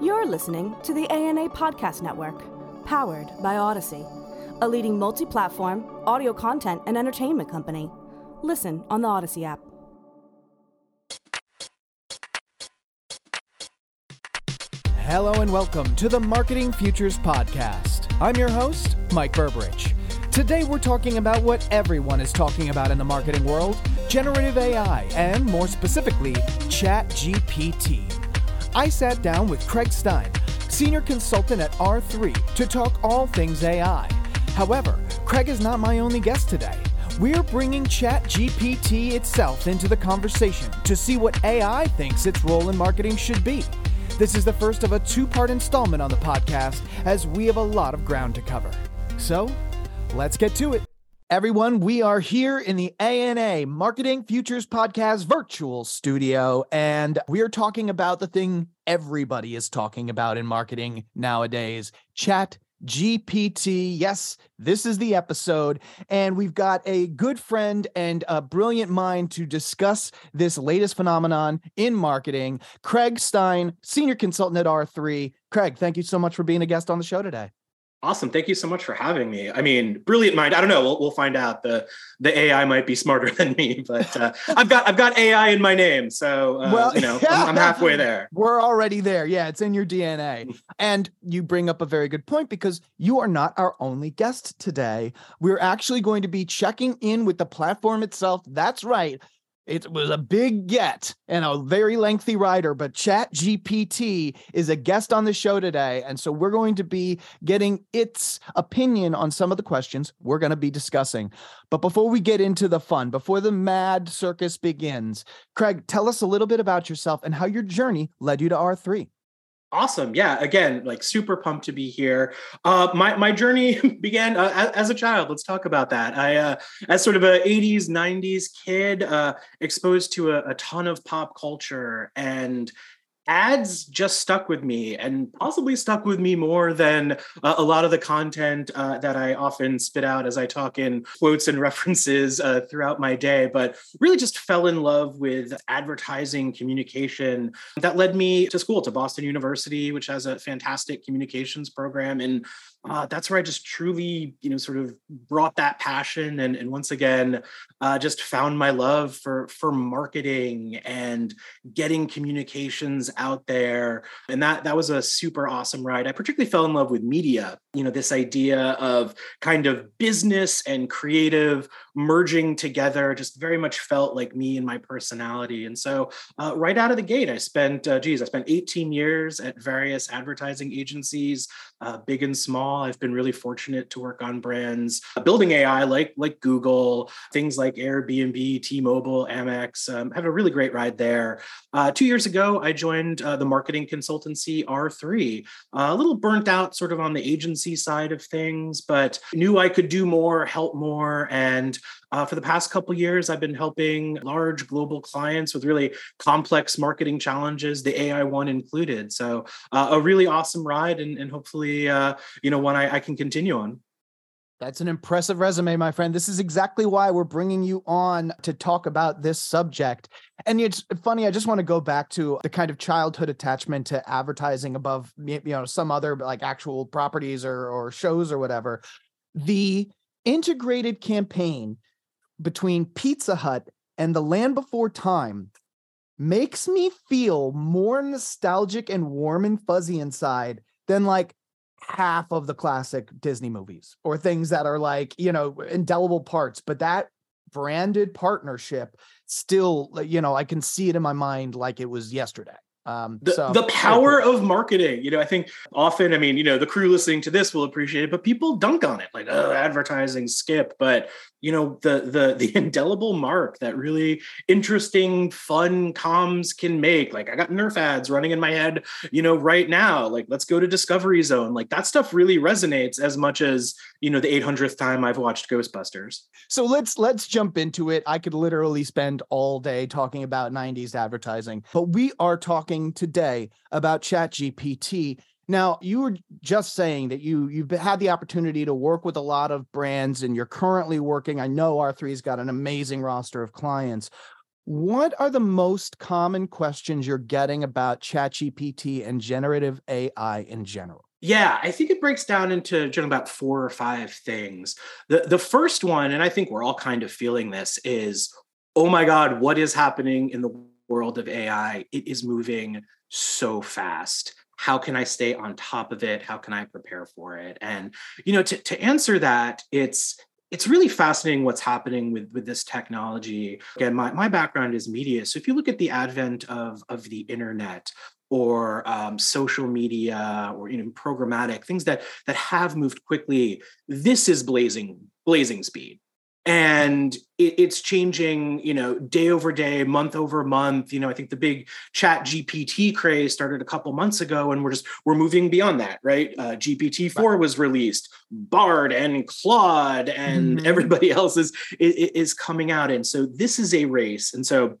You're listening to the ANA Podcast Network, powered by Odyssey, a leading multi platform audio content and entertainment company. Listen on the Odyssey app. Hello and welcome to the Marketing Futures Podcast. I'm your host, Mike Burbridge. Today we're talking about what everyone is talking about in the marketing world generative AI, and more specifically, ChatGPT. I sat down with Craig Stein, senior consultant at R3, to talk all things AI. However, Craig is not my only guest today. We're bringing ChatGPT itself into the conversation to see what AI thinks its role in marketing should be. This is the first of a two part installment on the podcast, as we have a lot of ground to cover. So, let's get to it. Everyone, we are here in the ANA Marketing Futures Podcast virtual studio, and we are talking about the thing everybody is talking about in marketing nowadays Chat GPT. Yes, this is the episode. And we've got a good friend and a brilliant mind to discuss this latest phenomenon in marketing. Craig Stein, senior consultant at R3. Craig, thank you so much for being a guest on the show today. Awesome. Thank you so much for having me. I mean, brilliant mind. I don't know. We'll, we'll find out. The the AI might be smarter than me, but uh, I've got I've got AI in my name, so uh, well, you know I'm, I'm, halfway there. We're already there. Yeah, it's in your DNA. and you bring up a very good point because you are not our only guest today. We're actually going to be checking in with the platform itself. That's right. It was a big get and a very lengthy rider, but Chat GPT is a guest on the show today. And so we're going to be getting its opinion on some of the questions we're going to be discussing. But before we get into the fun, before the mad circus begins, Craig, tell us a little bit about yourself and how your journey led you to R3. Awesome. Yeah. Again, like super pumped to be here. Uh, my, my journey began uh, as, as, a child. Let's talk about that. I, uh, as sort of a 80s, 90s kid, uh, exposed to a, a ton of pop culture and ads just stuck with me and possibly stuck with me more than uh, a lot of the content uh, that I often spit out as I talk in quotes and references uh, throughout my day, but really just fell in love with advertising communication. That led me to school, to Boston University, which has a fantastic communications program. And uh, that's where I just truly, you know, sort of brought that passion and, and once again, uh, just found my love for for marketing and getting communications out there. And that that was a super awesome ride. I particularly fell in love with media. You know, this idea of kind of business and creative merging together just very much felt like me and my personality. And so, uh, right out of the gate, I spent, uh, geez, I spent 18 years at various advertising agencies, uh, big and small. I've been really fortunate to work on brands uh, building AI like like Google, things like Airbnb, T-Mobile, Amex. Um, have a really great ride there. Uh, two years ago, I joined uh, the marketing consultancy R3. a little burnt out, sort of on the agency side of things, but knew I could do more, help more, and uh, for the past couple years, I've been helping large global clients with really complex marketing challenges, the AI one included. So uh, a really awesome ride, and, and hopefully, uh, you know, one I, I can continue on. That's an impressive resume, my friend. This is exactly why we're bringing you on to talk about this subject. And it's funny, I just want to go back to the kind of childhood attachment to advertising above, you know, some other like actual properties or, or shows or whatever. The integrated campaign between Pizza Hut and The Land Before Time makes me feel more nostalgic and warm and fuzzy inside than like half of the classic Disney movies or things that are like, you know, indelible parts. But that branded partnership still, you know, I can see it in my mind like it was yesterday. Um, the, so, the power of marketing, you know, I think often, I mean, you know, the crew listening to this will appreciate it, but people dunk on it like, oh, advertising skip. But you know the the the indelible mark that really interesting fun comms can make like i got nerf ads running in my head you know right now like let's go to discovery zone. Like that stuff really resonates as much as you know the 800th time i've watched ghostbusters. So let's let's jump into it. I could literally spend all day talking about 90s advertising but we are talking today about chat gpt now, you were just saying that you you've had the opportunity to work with a lot of brands and you're currently working. I know R3's got an amazing roster of clients. What are the most common questions you're getting about ChatGPT and generative AI in general? Yeah, I think it breaks down into generally about four or five things. The the first one, and I think we're all kind of feeling this, is oh my God, what is happening in the world of AI? It is moving so fast. How can I stay on top of it? How can I prepare for it? And you know, to, to answer that, it's it's really fascinating what's happening with, with this technology. Again, my, my background is media. So if you look at the advent of, of the internet, or um, social media or you know programmatic things that that have moved quickly this is blazing blazing speed and it, it's changing you know day over day month over month. You know i think the big chat gpt craze started a couple months ago and we're just we're moving beyond that right? Uh, gpt-4 was released bard and claude and mm-hmm. everybody else is, is is coming out and so this is a race. And so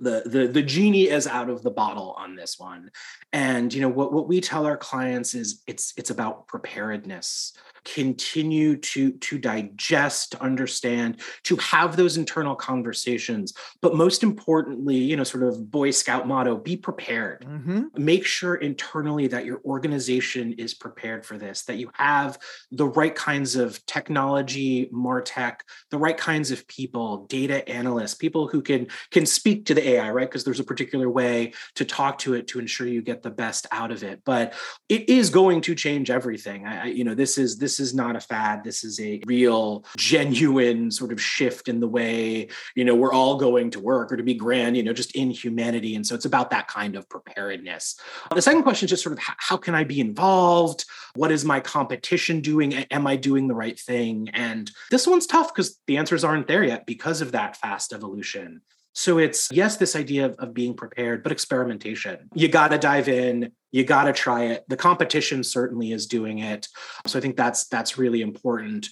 the the the genie is out of the bottle on this one. And you know what what we tell our clients is it's it's about preparedness continue to to digest to understand to have those internal conversations. But most importantly you know sort of boy scout motto be prepared. Mm-hmm. make sure internally that your organization is prepared for this that you have the right kinds of technology martech the right kinds of people data analysts people who can can speak to the ai right? Because there's a particular way to talk to it to ensure you get the best out of it. But it is going to change everything. I, you know this is this this is not a fad. This is a real, genuine sort of shift in the way, you know, we're all going to work or to be grand, you know, just in humanity. And so it's about that kind of preparedness. The second question is just sort of how can I be involved? What is my competition doing? Am I doing the right thing? And this one's tough because the answers aren't there yet because of that fast evolution. So it's yes, this idea of, of being prepared, but experimentation. You got to dive in, you got to try it. The competition certainly is doing it. So I think that's that's really important.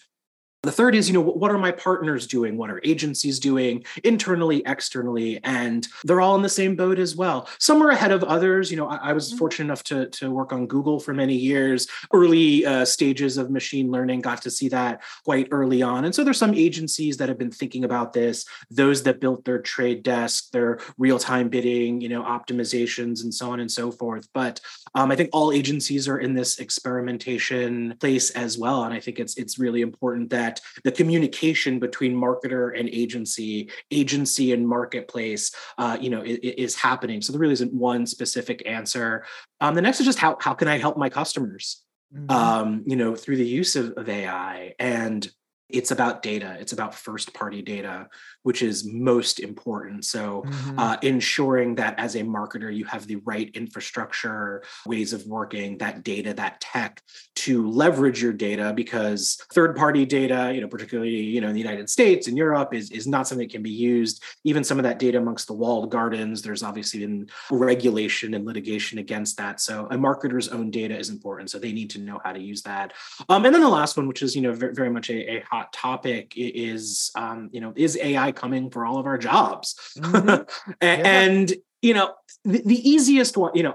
The third is, you know, what are my partners doing? What are agencies doing internally, externally? And they're all in the same boat as well. Some are ahead of others. You know, I, I was mm-hmm. fortunate enough to, to work on Google for many years. Early uh, stages of machine learning, got to see that quite early on. And so there's some agencies that have been thinking about this, those that built their trade desk, their real-time bidding, you know, optimizations and so on and so forth. But um, I think all agencies are in this experimentation place as well. And I think it's it's really important that that the communication between marketer and agency, agency and marketplace, uh, you know, is, is, happening. So there really isn't one specific answer. Um, the next is just how how can I help my customers? Mm-hmm. Um, you know, through the use of, of AI and it's about data it's about first party data which is most important. So mm-hmm. uh, ensuring that as a marketer you have the right infrastructure ways of working that data that tech to leverage your data because third party data you know particularly you know in the united states and europe is, is not something that can be used. Even some of that data amongst the walled gardens there's obviously been regulation and litigation against that. So a marketer's own data is important so they need to know how to use that. Um, and then the last one which is you know very, very much a, a hot topic is um, you know is ai coming for all of our jobs mm-hmm. and, yeah. you know the, the easiest one you know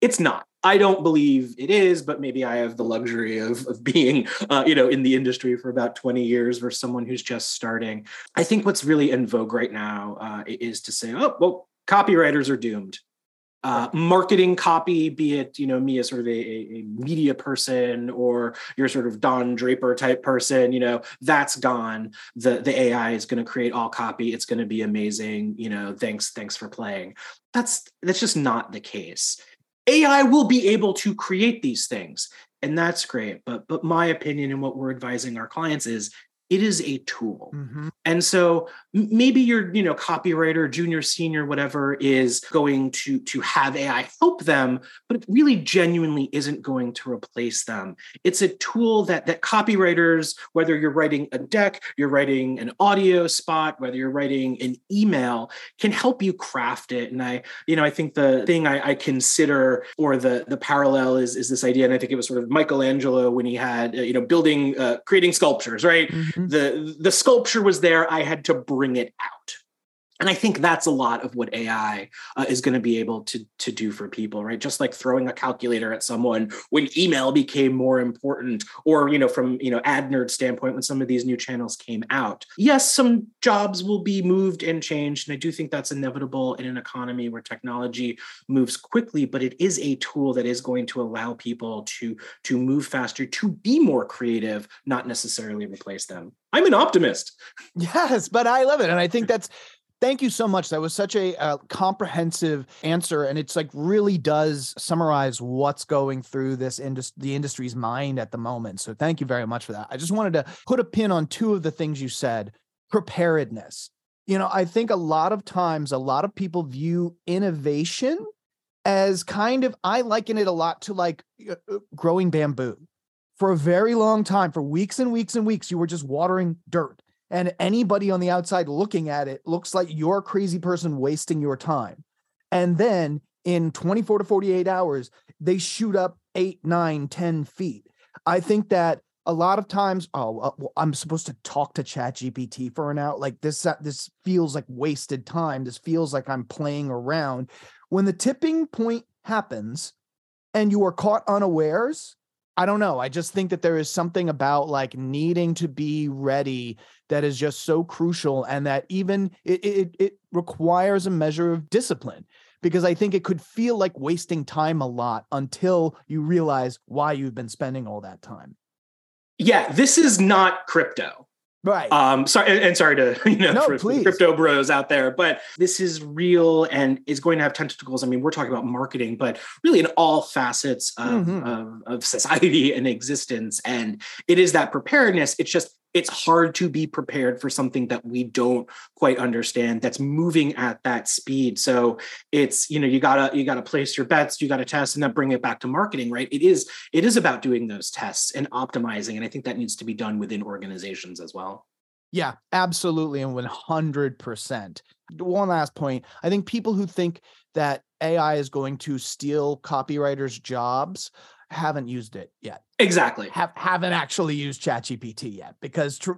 it's not I don't believe it is, but maybe I have the luxury of, of being, uh, you know, in the industry for about 20 years versus someone who's just starting. I think what's really in vogue right now uh, is to say, oh, well, copywriters are doomed uh, marketing copy, be it you know me as sort of a, a, media person or you're sort of Don Draper type person, you know that's gone. The the AI is going to create all copy. It's going to be amazing. You know, thanks thanks for playing. That's that's just not the case. AI will be able to create these things, and that's great. But but my opinion and what we're advising our clients is it is a tool mm-hmm. and so maybe your you know copywriter junior senior whatever is going to to have ai help them but it really genuinely isn't going to replace them it's a tool that that copywriters whether you're writing a deck you're writing an audio spot whether you're writing an email can help you craft it and i you know i think the thing i, I consider or the the parallel is is this idea and i think it was sort of michelangelo when he had uh, you know building uh, creating sculptures right mm-hmm. The the sculpture was there. I had to bring it out and i think that's a lot of what ai uh, is going to be able to to do for people right? Just like throwing a calculator at someone when email became more important or you know from you know ad nerd standpoint when some of these new channels came out. Yes some jobs will be moved and changed and i do think that's inevitable in an economy where technology moves quickly but it is a tool that is going to allow people to to move faster to be more creative not necessarily replace them. I'm an optimist. Yes but i love it and i think that's Thank you so much. That was such a uh, comprehensive answer, and it's like really does summarize what's going through this industry, the industry's mind at the moment. So thank you very much for that. I just wanted to put a pin on two of the things you said. Preparedness. You know, I think a lot of times, a lot of people view innovation as kind of. I liken it a lot to like uh, growing bamboo. For a very long time, for weeks and weeks and weeks, you were just watering dirt and anybody on the outside looking at it looks like you're a crazy person wasting your time. And then in 24 to 48 hours, they shoot up eight, nine, 10 feet. I think that a lot of times, oh, uh, well, I'm supposed to talk to Chat GPT for an hour. Like this, uh, this feels like wasted time. This feels like I'm playing around. When the tipping point happens and you are caught unawares, I don't know. I just think that there is something about like needing to be ready that is just so crucial and that even it, it, it requires a measure of discipline because I think it could feel like wasting time a lot until you realize why you've been spending all that time. Yeah, this is not crypto. Right. Um, sorry, and, and sorry to you know no, for, for crypto bros out there, but this is real and is going to have tentacles. I mean, we're talking about marketing, but really in all facets of, mm-hmm. of, of society and existence. And it is that preparedness. It's just it's hard to be prepared for something that we don't quite understand that's moving at that speed so it's you know you gotta you gotta place your bets you gotta test and then bring it back to marketing right it is it is about doing those tests and optimizing and i think that needs to be done within organizations as well yeah, absolutely. And 100%. One last point. I think people who think that AI is going to steal copywriters' jobs haven't used it yet. Exactly. Have haven't actually used ChatGPT yet because tr-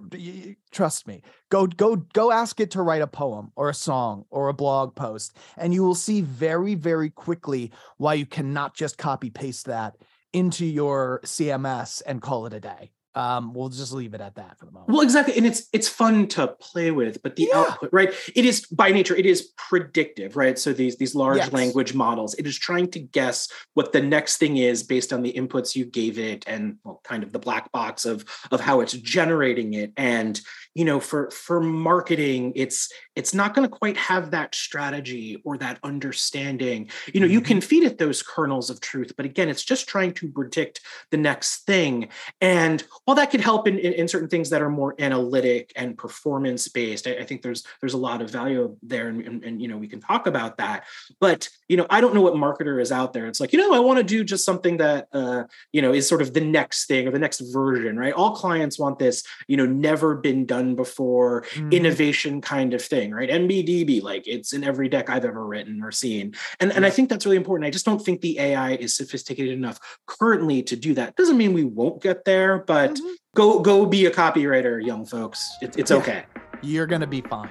trust me, go go go ask it to write a poem or a song or a blog post and you will see very very quickly why you cannot just copy paste that into your CMS and call it a day um, we'll just leave it at that for the moment. Well, exactly, and it's it's fun to play with, but the yeah. output, right? It is by nature, it is predictive, right? So these these large yes. language models, it is trying to guess what the next thing is based on the inputs you gave it, and well, kind of the black box of of how it's generating it. And you know, for for marketing, it's it's not going to quite have that strategy or that understanding. You know, mm-hmm. you can feed it those kernels of truth, but again, it's just trying to predict the next thing and while that could help in, in, in, certain things that are more analytic and performance based, I, I think there's there's a lot of value there, and, and, and, you know we can talk about that. But you know, I don't know what marketer is out there. It's like you know, I want to do just something that uh, you know is sort of the next thing or the next version, right? All clients want this, you know, never been done before, mm. innovation kind of thing, right? NBDB, like it's in every deck I've ever written or seen, and and I think that's really important. I just don't think the AI is sophisticated enough currently to do that. Doesn't mean we won't get there, but mm-hmm. go go be a copywriter, young folks. It, it's okay. You're gonna be fine.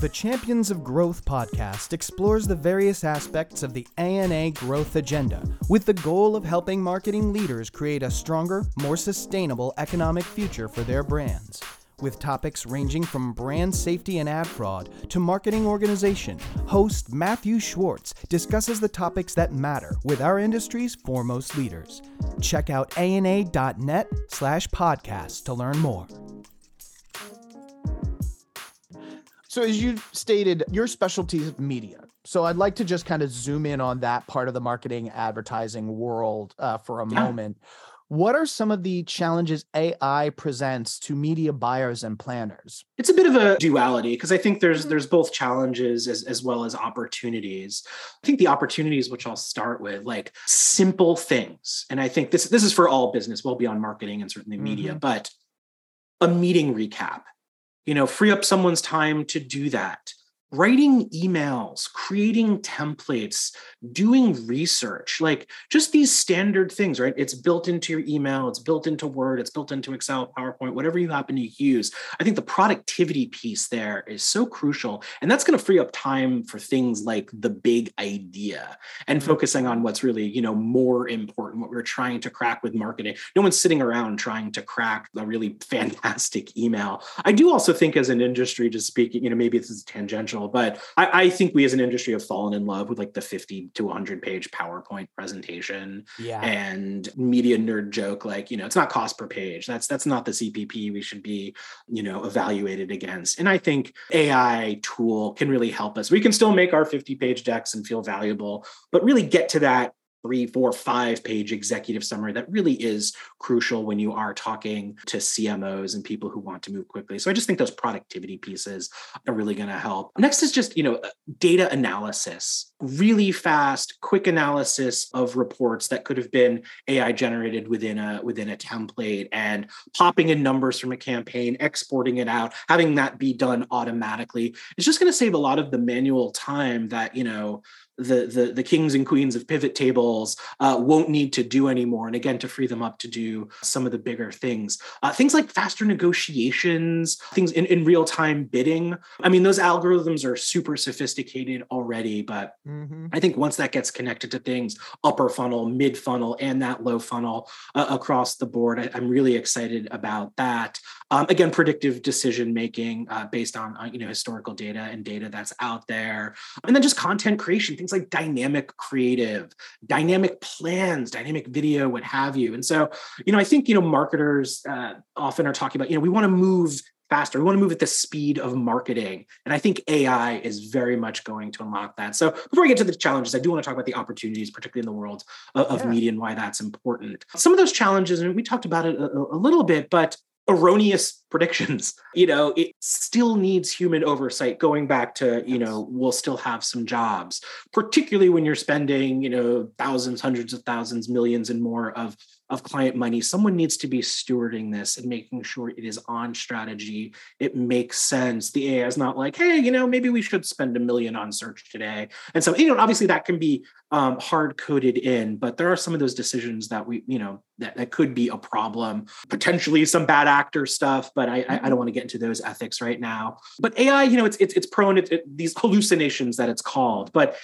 The Champions of Growth podcast explores the various aspects of the ANA growth agenda with the goal of helping marketing leaders create a stronger, more sustainable economic future for their brands with topics ranging from brand safety and ad fraud to marketing organization. Host Matthew Schwartz discusses the topics that matter with our industry's foremost leaders. Check out ana.net slash podcast to learn more. So, as you stated, your specialty is media. So, I'd like to just kind of zoom in on that part of the marketing advertising world uh, for a yeah. moment. What are some of the challenges AI presents to media buyers and planners? It's a bit of a duality because I think there's mm-hmm. there's both challenges as, as well as opportunities. I think the opportunities, which I'll start with, like simple things, and I think this this is for all business, well beyond marketing and certainly media, mm-hmm. but a meeting recap. You know, free up someone's time to do that writing emails, creating templates, doing research, like just these standard things, right? It's built into your email, it's built into Word, it's built into Excel, PowerPoint, whatever you happen to use. I think the productivity piece there is so crucial. And that's going to free up time for things like the big idea and mm-hmm. focusing on what's really, you know, more important, what we're trying to crack with marketing. No one's sitting around trying to crack a really fantastic email. I do also think as an industry, just speaking, you know, maybe this is tangential but I, I, think we as an industry have fallen in love with like the 50 to 100 page PowerPoint presentation yeah. and media nerd joke. Like, you know, it's not cost per page. That's, that's not the CPP we should be, you know, evaluated against. And I think AI tool can really help us. We can still make our 50 page decks and feel valuable, but really get to that three, four, five page executive summary that really is crucial when you are talking to CMOs and people who want to move quickly. So I just think those productivity pieces are really going to help. Next is just, you know, data analysis, really fast, quick analysis of reports that could have been AI generated within a within a template and popping in numbers from a campaign, exporting it out, having that be done automatically. It's just going to save a lot of the manual time that, you know, the, the, the kings and queens of pivot tables uh, won't need to do anymore. And again, to free them up to do some of the bigger things. Uh, things like faster negotiations, things in, in real time bidding. I mean, those algorithms are super sophisticated already, but mm-hmm. I think once that gets connected to things, upper funnel, mid funnel, and that low funnel uh, across the board, I, am really excited about that. Um, again, predictive decision making uh, based on you know historical data and data that's out there, and then just content creation, things things like dynamic creative, dynamic plans, dynamic video, what have you. And so, you know, I think, you know, marketers uh, often are talking about, you know, we want to move faster. We want to move at the speed of marketing. And I think AI is very much going to unlock that. So before we get to the challenges, I do want to talk about the opportunities, particularly in the world of, of yeah. media and why that's important. Some of those challenges, and we talked about it a, a little bit, but erroneous predictions. You know it still needs human oversight going back to you know we'll still have some jobs particularly when you're spending you know thousands hundreds of thousands millions and more of of client money. Someone needs to be stewarding this and making sure it is on strategy. It makes sense. The ai is not like hey you know maybe we should spend a million on search today. And so you know obviously that can be um, hard coded in but there are some of those decisions that we you know that, that could be a problem. Potentially some bad actor stuff but i i, I don't mm-hmm. want to get into those ethics right now. But ai you know it's it's, it's prone to it, these hallucinations that it's called. But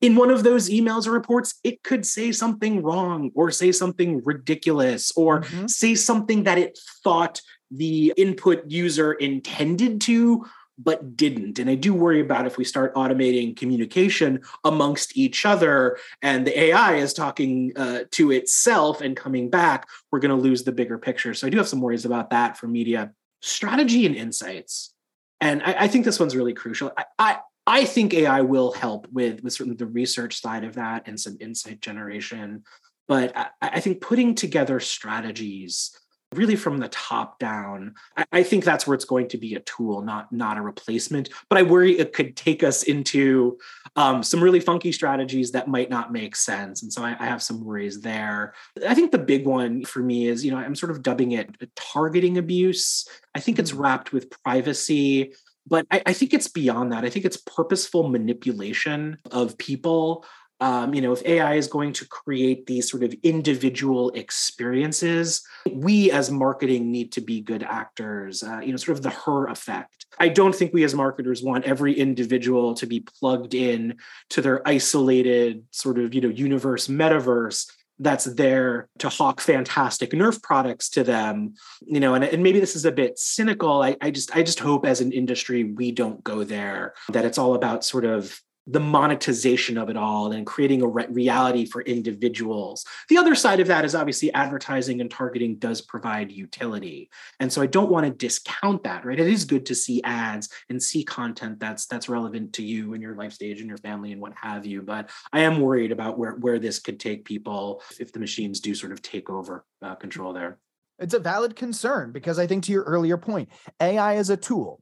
in one of those emails or reports, it could say something wrong or say something ridiculous or mm-hmm. say something that it thought the input user intended to but didn't. And I do worry about if we start automating communication amongst each other and the AI is talking uh, to itself and coming back, we're going to lose the bigger picture. So I do have some worries about that for media strategy and insights. And I, I think this one's really crucial. I, I, I think AI will help with with certainly the research side of that and some insight generation. But I, I think putting together strategies really from the top down I, I, think that's where it's going to be a tool not not a replacement. But i worry it could take us into um, some really funky strategies that might not make sense. And so I, I, have some worries there. I think the big one for me is you know i'm sort of dubbing it targeting abuse. I think it's mm. wrapped with privacy but I, I, think it's beyond that. I think it's purposeful manipulation of people. Um, you know, if AI is going to create these sort of individual experiences, we as marketing need to be good actors. Uh, you know, sort of the her effect. I don't think we as marketers want every individual to be plugged in to their isolated sort of you know universe metaverse that's there to hawk fantastic nerf products to them you know and, and maybe this is a bit cynical. I, I just i just hope as an industry we don't go there that it's all about sort of the monetization of it all and creating a re- reality for individuals. The other side of that is obviously advertising and targeting does provide utility. And so I don't want to discount that, right? It is good to see ads and see content that's that's relevant to you and your life stage and your family and what have you, but I am worried about where where this could take people if the machines do sort of take over uh, control there. It's a valid concern because I think to your earlier point, AI is a tool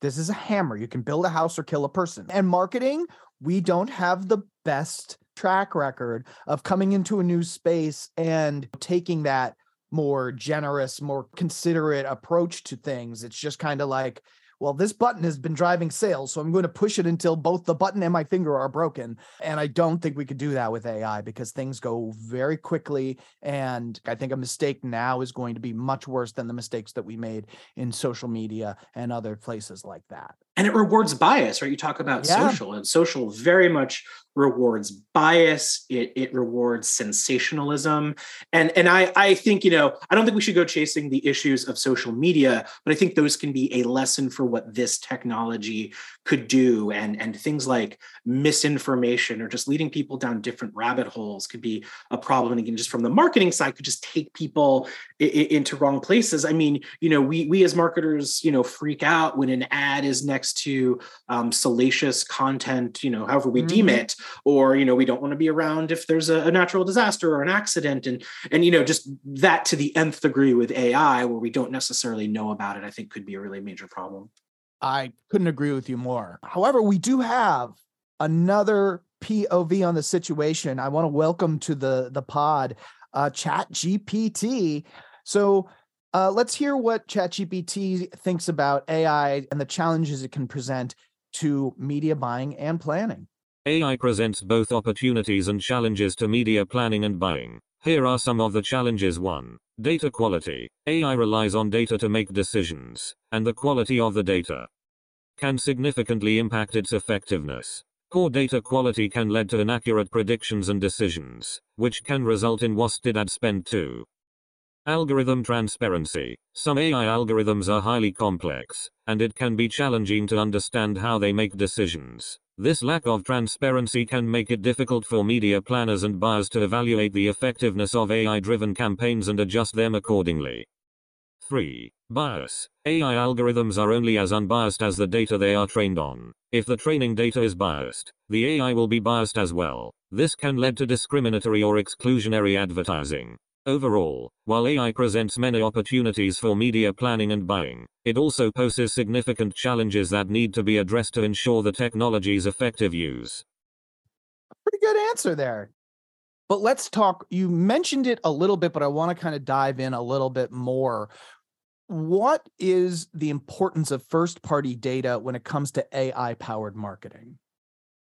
this is a hammer. You can build a house or kill a person. And marketing, we don't have the best track record of coming into a new space and taking that more generous, more considerate approach to things. It's just kind of like well, this button has been driving sales, so I'm going to push it until both the button and my finger are broken. And I don't think we could do that with AI because things go very quickly. And I think a mistake now is going to be much worse than the mistakes that we made in social media and other places like that. And it rewards bias, right? You talk about yeah. social, and social very much rewards bias. It, it rewards sensationalism. And and I, I think you know i don't think we should go chasing the issues of social media but i think those can be a lesson for what this technology could do. And and things like misinformation or just leading people down different rabbit holes could be a problem. And again just from the marketing side could just take people I- into wrong places. I mean you know we we as marketers you know freak out when an ad is next to um, salacious content you know however we mm-hmm. deem it or you know we don't want to be around if there's a, a, natural disaster or an accident and and you know just that to the nth degree with ai where we don't necessarily know about it i think could be a really major problem. I couldn't agree with you more. However we do have another pov on the situation. I want to welcome to the the pod uh chat gpt so uh, let's hear what ChatGPT thinks about AI and the challenges it can present to media buying and planning. AI presents both opportunities and challenges to media planning and buying. Here are some of the challenges 1. Data quality. AI relies on data to make decisions, and the quality of the data can significantly impact its effectiveness. Poor data quality can lead to inaccurate predictions and decisions, which can result in wasted ad spend too. Algorithm transparency. Some AI algorithms are highly complex, and it can be challenging to understand how they make decisions. This lack of transparency can make it difficult for media planners and buyers to evaluate the effectiveness of AI driven campaigns and adjust them accordingly. 3. Bias. AI algorithms are only as unbiased as the data they are trained on. If the training data is biased, the AI will be biased as well. This can lead to discriminatory or exclusionary advertising. Overall, while AI presents many opportunities for media planning and buying, it also poses significant challenges that need to be addressed to ensure the technology's effective use. Pretty good answer there. But let's talk. You mentioned it a little bit, but I want to kind of dive in a little bit more. What is the importance of first party data when it comes to AI powered marketing?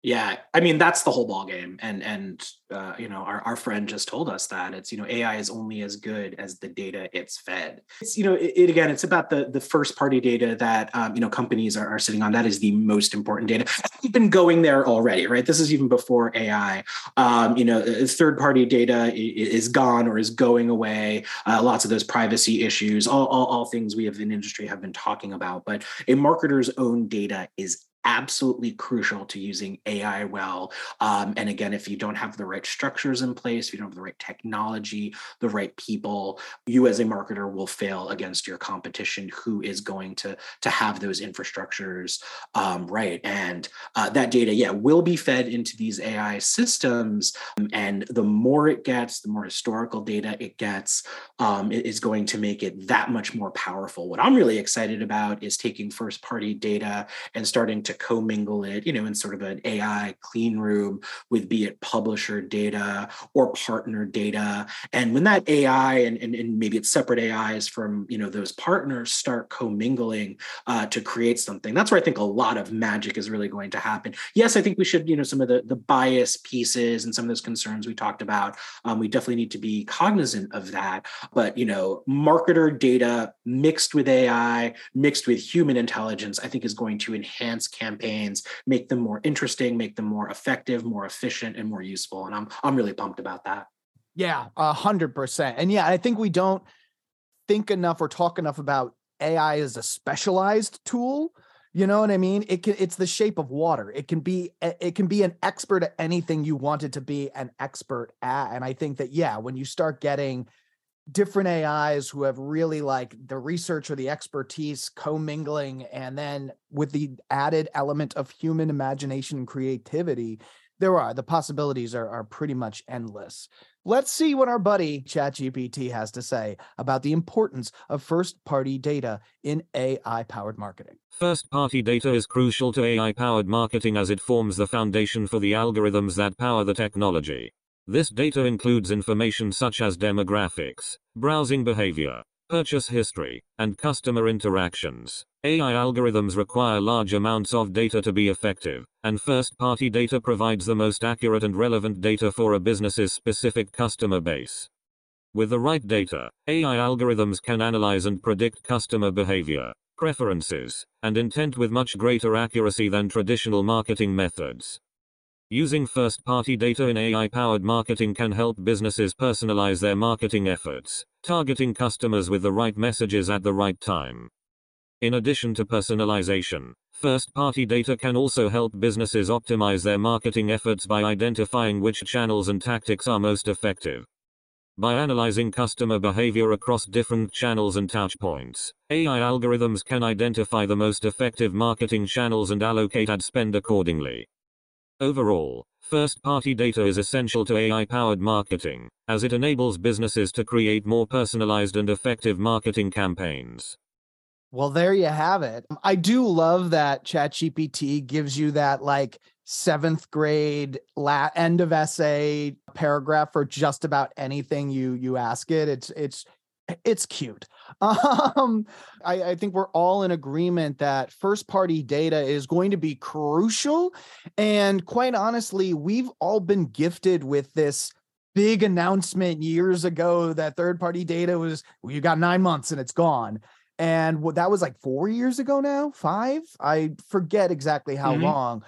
Yeah, I mean that's the whole ball game, and and uh, you know our, our friend just told us that it's you know AI is only as good as the data it's fed. It's you know it, it again it's about the the first party data that um, you know companies are, are sitting on. That is the most important data. We've been going there already, right? This is even before AI. Um, you know, uh, third party data is gone or is going away. Uh, lots of those privacy issues, all, all all things we have in industry have been talking about. But a marketer's own data is absolutely crucial to using AI well. Um, and again, if you don't have the right structures in place, if you don't have the right technology, the right people, you as a marketer will fail against your competition who is going to, to have those infrastructures um, right. And uh, that data, yeah, will be fed into these AI systems. And the more it gets, the more historical data it gets, um, it is going to make it that much more powerful. What I'm really excited about is taking first party data and starting to to commingle it, you know, in sort of an AI clean room with be it publisher data or partner data. And when that AI and, and, and maybe it's separate AIs from, you know, those partners start commingling uh, to create something, that's where I think a lot of magic is really going to happen. Yes, I think we should, you know, some of the, the bias pieces and some of those concerns we talked about, um, we definitely need to be cognizant of that. But, you know, marketer data mixed with AI, mixed with human intelligence, I think is going to enhance campaigns, make them more interesting, make them more effective, more efficient, and more useful. And I'm I'm really pumped about that. Yeah, a hundred percent. And yeah, I think we don't think enough or talk enough about AI as a specialized tool. You know what I mean? It can it's the shape of water. It can be it can be an expert at anything you want it to be an expert at. And I think that yeah, when you start getting different AIs who have really like the research or the expertise commingling, and then with the added element of human imagination and creativity, there are the possibilities are, are pretty much endless. Let's see what our buddy ChatGPT has to say about the importance of first party data in AI powered marketing. First party data is crucial to AI powered marketing as it forms the foundation for the algorithms that power the technology. This data includes information such as demographics, browsing behavior, purchase history, and customer interactions. AI algorithms require large amounts of data to be effective, and first party data provides the most accurate and relevant data for a business's specific customer base. With the right data, AI algorithms can analyze and predict customer behavior, preferences, and intent with much greater accuracy than traditional marketing methods. Using first party data in AI powered marketing can help businesses personalize their marketing efforts, targeting customers with the right messages at the right time. In addition to personalization, first party data can also help businesses optimize their marketing efforts by identifying which channels and tactics are most effective. By analyzing customer behavior across different channels and touchpoints, AI algorithms can identify the most effective marketing channels and allocate ad spend accordingly. Overall, first party data is essential to AI powered marketing, as it enables businesses to create more personalized and effective marketing campaigns. Well, there you have it. I do love that ChatGPT gives you that like seventh grade la- end of essay paragraph for just about anything you you ask it. It's it's it's cute. Um, I, I think we're all in agreement that first party data is going to be crucial. And quite honestly, we've all been gifted with this big announcement years ago that third party data was well, you got nine months and it's gone and what that was like four years ago now five i forget exactly how mm-hmm. long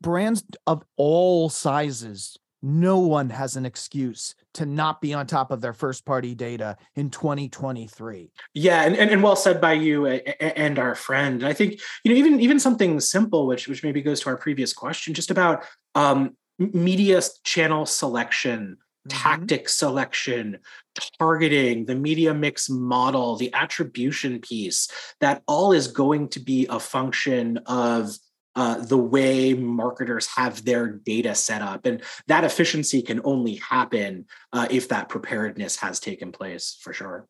brands of all sizes no one has an excuse to not be on top of their first party data in 2023 yeah and, and, and well said by you and our friend i think you know even even something simple which which maybe goes to our previous question just about um, media channel selection mm-hmm. tactic selection, targeting, the media mix model, the attribution piece, that all is going to be a function of uh, the way marketers have their data set up. And that efficiency can only happen uh, if that preparedness has taken place for sure.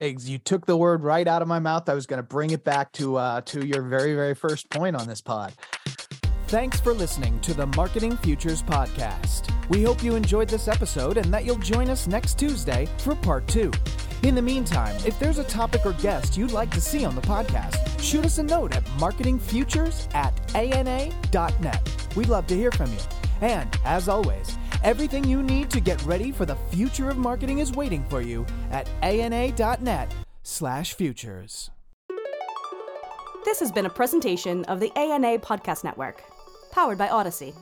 You took the word right out of my mouth. I was going to bring it back to uh, to your very very first point on this pod. Thanks for listening to the Marketing Futures Podcast. We hope you enjoyed this episode and that you'll join us next Tuesday for part two. In the meantime, if there's a topic or guest you'd like to see on the podcast, shoot us a note at marketingfutures at ana.net. We'd love to hear from you. And as always, everything you need to get ready for the future of marketing is waiting for you at ana.net slash futures. This has been a presentation of the ANA Podcast Network powered by Odyssey.